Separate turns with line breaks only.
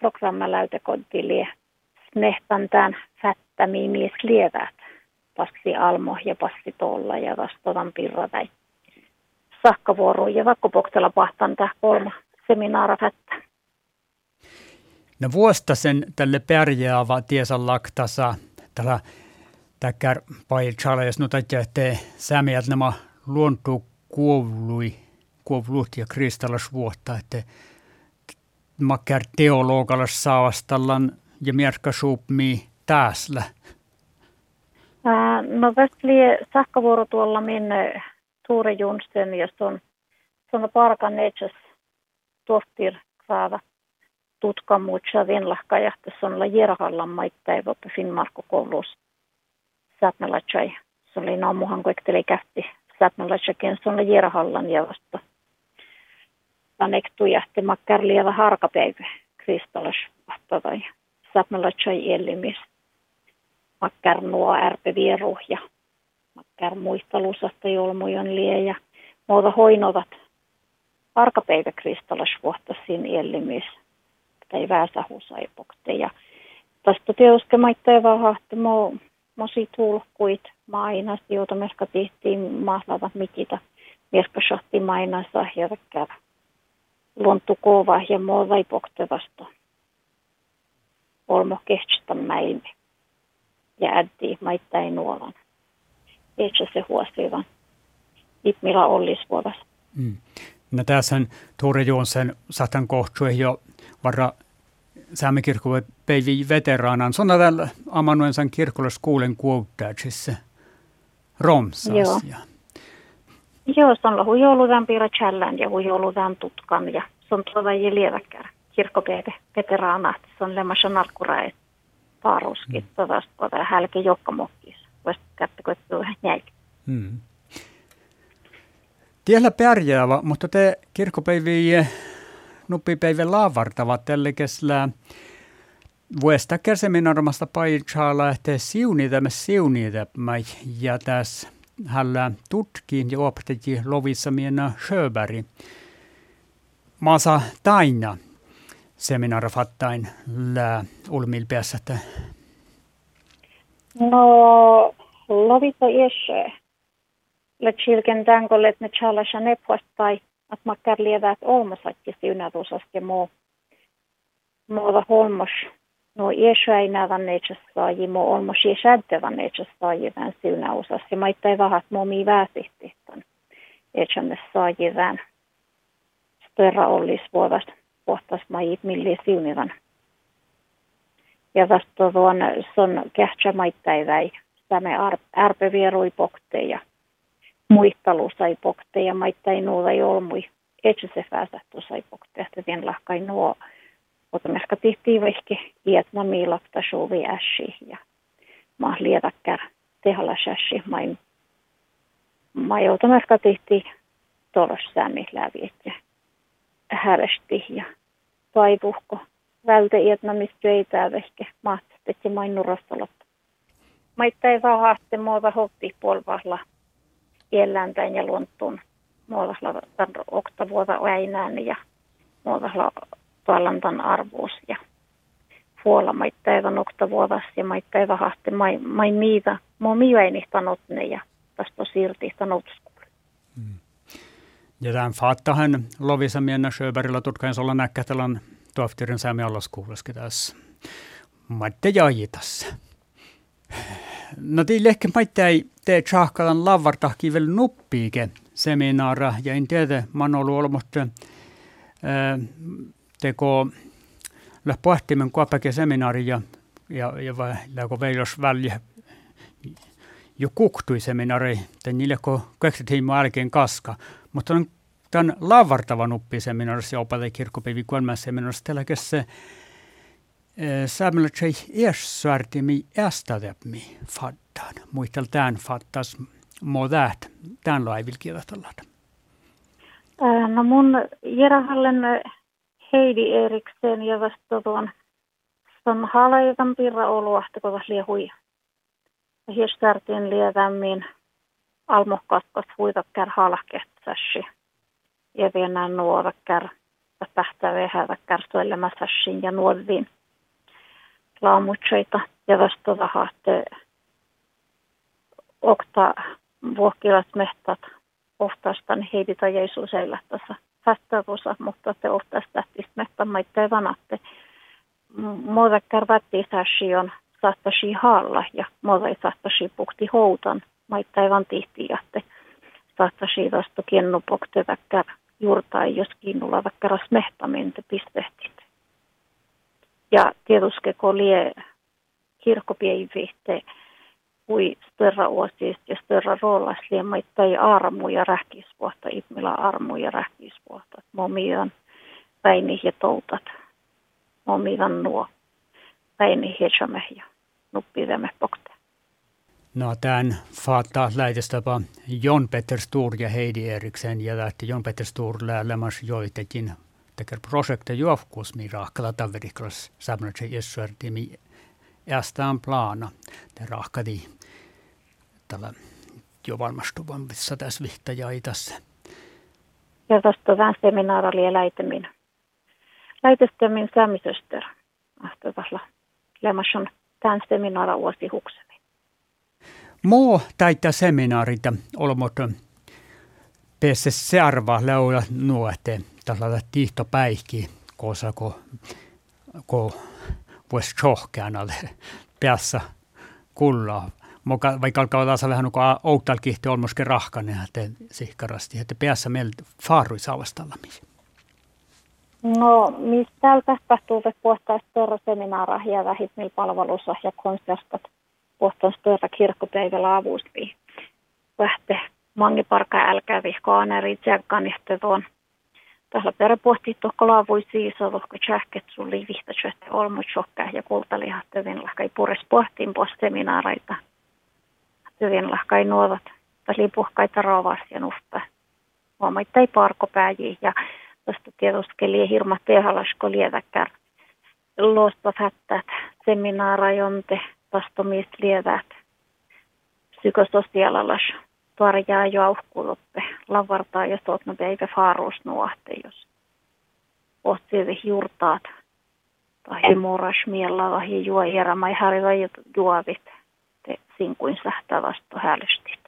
programmaläytekodili snehtan tämän fättämi mies lievät. Passi almo ja passi tolla ja vastavan pirra tai sakkavuoro ja vakkopoktella pahtan tämä kolma seminaara fättä.
No vuosta sen tälle pärjäävä tiesä laktasa tällä täkkär pai chales no tajja te sämiät nämä luontu kuovlui kuovlut ja kristallas vuotta makkär teologalas saavastallan ja mierkka suupmi tääsllä.
No västli sähkövuoro tuolla minne Tuure Junsten ja on on parkan neitsäs tohtir saada tutkamuutsa vinlahka ja tässä on la jerhallan maitpäivä Finnmarko koulussa Säpnälätsai. Se oli naamuhan koekteli kähti Säpnälätsäkin, se on Jerhallan ja vasta. Anektu jähti makkar lieva harkapäivä kristallas vasta tai Säpnälätsai elimis. Makkar nuo ärpevieru ja makkar muistelusasta jolmujon lie ja muuta hoinovat harkapäivä kristallas vuotta siinä elimis. Tai vääsähusaipokte ja tästä teoske maittaa vähän hahtamoo mosi tulkuit mainas, joita meska tehtiin mahlavat mititä. Meska shahti mainassa herkkää. Luontu kova ja muuta ei poktevasta. Olmo kehtstä mäilme. Ja äddi maittain nuolan. Eikö se huosivan. Ipmila ollis vuodas. Mm.
No tässä Tuure Joonsen satan kohtui jo varra saamekirkkoa päivi veteraanan. Sonna täällä Amanuensan kirkolla skuulen kuottaisissa Romsas. Joo.
Joo, se on lahu jouludan piirä challan ja jouludan tutkan ja se on tuoda ja lieväkkär kirkkopäivä veteraana. Se on lemassa narkkurai paaruskit, mm. tuoda tuoda hälke jokkamokkis. Voisi kättäkö tuohon jäikin. Mm.
Tiellä pärjäävä, mutta te kirkkopäiviä nuppipäivän laavartava tälle keslää vuesta kärseminarmasta paitsalla, että siunitamme siunitamme ja tässä hällä tutkiin ja opetettiin lovissa miena Sjöberg. Maasa taina seminaarafattain lää ulmilpeässä.
No, lovissa iässä. Lätsilken tänkolle, että ne chala shane postai att man kan leva ett olmasakki siunatusasti muu muuta holmos no iesä ei nähdä neitsessaaji muu olmos. Iesäädtävä neitsessaaji vän siunausasti maita ei vahat muu mii väsihti ton iesäämme saaji vän störa ollis vuodas pohtas maijit milli siunivan ja vasta tuon son kähtsä maita ei väi. Tämä ärpe vierui pokteja muistalu sai pokte ja maittai nuola olmui. Etsi se päästä sai pokte että vien lahkai nuo mutta meska tihtii vehke iät ma miilakta suvi ässi ja ma lietäkkär tehalla sässi main ma joutu meska tihti toros sämmi läpi että häresti ja taipuhko välte iät ma mistä veitää vehke mahtastetti main nurasta loppu. Maittai vaan haaste muuta hoppi polvahla eläinten ja luontoon muodosla oktavuota äinään ja muodosla tallantan arvuus ja puola maittaiva oktavuotas ja maittaiva hahti mai, mai miitä, mo miväinihtanut ne ja tästä siirtihtanut mm.
Ja tämän faattahan lovisa miennä Sjöbergillä tutkain olla näkkätelän tuoftirin säämi allaskuuleskin tässä. Maitte jajitas. No tiille ehkä maittai te tsahkalan lavartahki vielä nuppiike seminaara ja en tiedä, oon ollut olematta teko pohtimen kuopake seminaari ja, ja, ja vai läkö veilos välje jo kuktui seminaari, että niille kun tiimaa jälkeen kaska. Mutta on tämän lavartavan uppi seminaarissa ja opalle kirkkopäivi kolmas seminaarissa tällä se Samalla ei ersvärtimi ästädäpmi fattaan. Muistel tämän fattas modät tämän laivil kirjoitellaan.
No mun Jerahallen Heidi Eriksen ja vasta tuon on halajan pirra oluahti kovas liehui. Ja hiestärtiin lietämmin almohkaskas huitakkär halkehtsäsi. Ja vielä nuorakkär vasta pähtävä hävä kärsoilemässäsin ja nuodin laamutseita ja vasta tahatte okta vuokilat mehtat oftastan heiditä Jeesus tässä vastavuosa, mutta te oftastaan mehtä maitte vanatte. Muuta kärvätti on saattasi haalla ja muuta ei saattasi pukti houtan maittai van tihti ja te saattasi vasta kiennupokte väkkär juurtaa, jos kiinnulla väkkär mehtaminte pistehtit. Ja tietysti kun lie kirkkopievihte, kui störra åsiist ja störra roollaslia maittai armu ja rähkisvuotta, ihmillä armu ja rähkisvuotta. Momian päini ja toutat. Momian nuo päini hietsame ja nuppidemme pokte.
No tämän faattaa lähetestapa Jon Peter Stur ja Heidi Eriksen ja lähti Jon Peter Stur lämmäs joitakin tekee projekte juofkus mi rahkala taveriklas samnatse jessuartimi ästään plana. Te rahkadi tällä jo valmastuvan missä tässä vihtajaitas.
Ja vähän seminaarali läitemin. Läitestämin sämisöster. Ahtovalla. Lämmäs on tämän seminaara vuosi huksemi.
Muu täitä seminaarita olmot pääse searva laula nuote tällä tihtopäihki kosa ko ko vois alle päässä kullaa Moka, vaikka alkaa olla vähän niin kuin outalkihti olmosken rahkanen, että sihkarasti, että päässä meillä faarui saavastallamisi.
No, mistä täällä tapahtuu, että puhtaa större seminaara ja vähitmillä palvelussa ja konsertat puhtaan större kirkkopäivällä avusti. Vähte mangi parka älkää vihkaaneri tsekkaan, että tuon Tällä peräpohti tokkola voi siis olla, kun tjähket suli vihtä tjöhtä olmu ja kultalihahtevin lahkai pures pohtiin seminaaraita hyvin lahkai nuovat. Täli puhkaita rovas ja nufta. Huomaittai parkopääjiä ja tästä tietysti hirma tehalasko lieväkkär. Luostat hättät, seminaarajonte, vastomist lievät, psykososiaalalas, tuorjaa jauhkuluppe, lavartaa ja sootna päivä faaruus nuohte, jos pohtivi juurtaat tai muoras miellä vai juo järä mai sinkuin kuin sähtää vastu hälysti.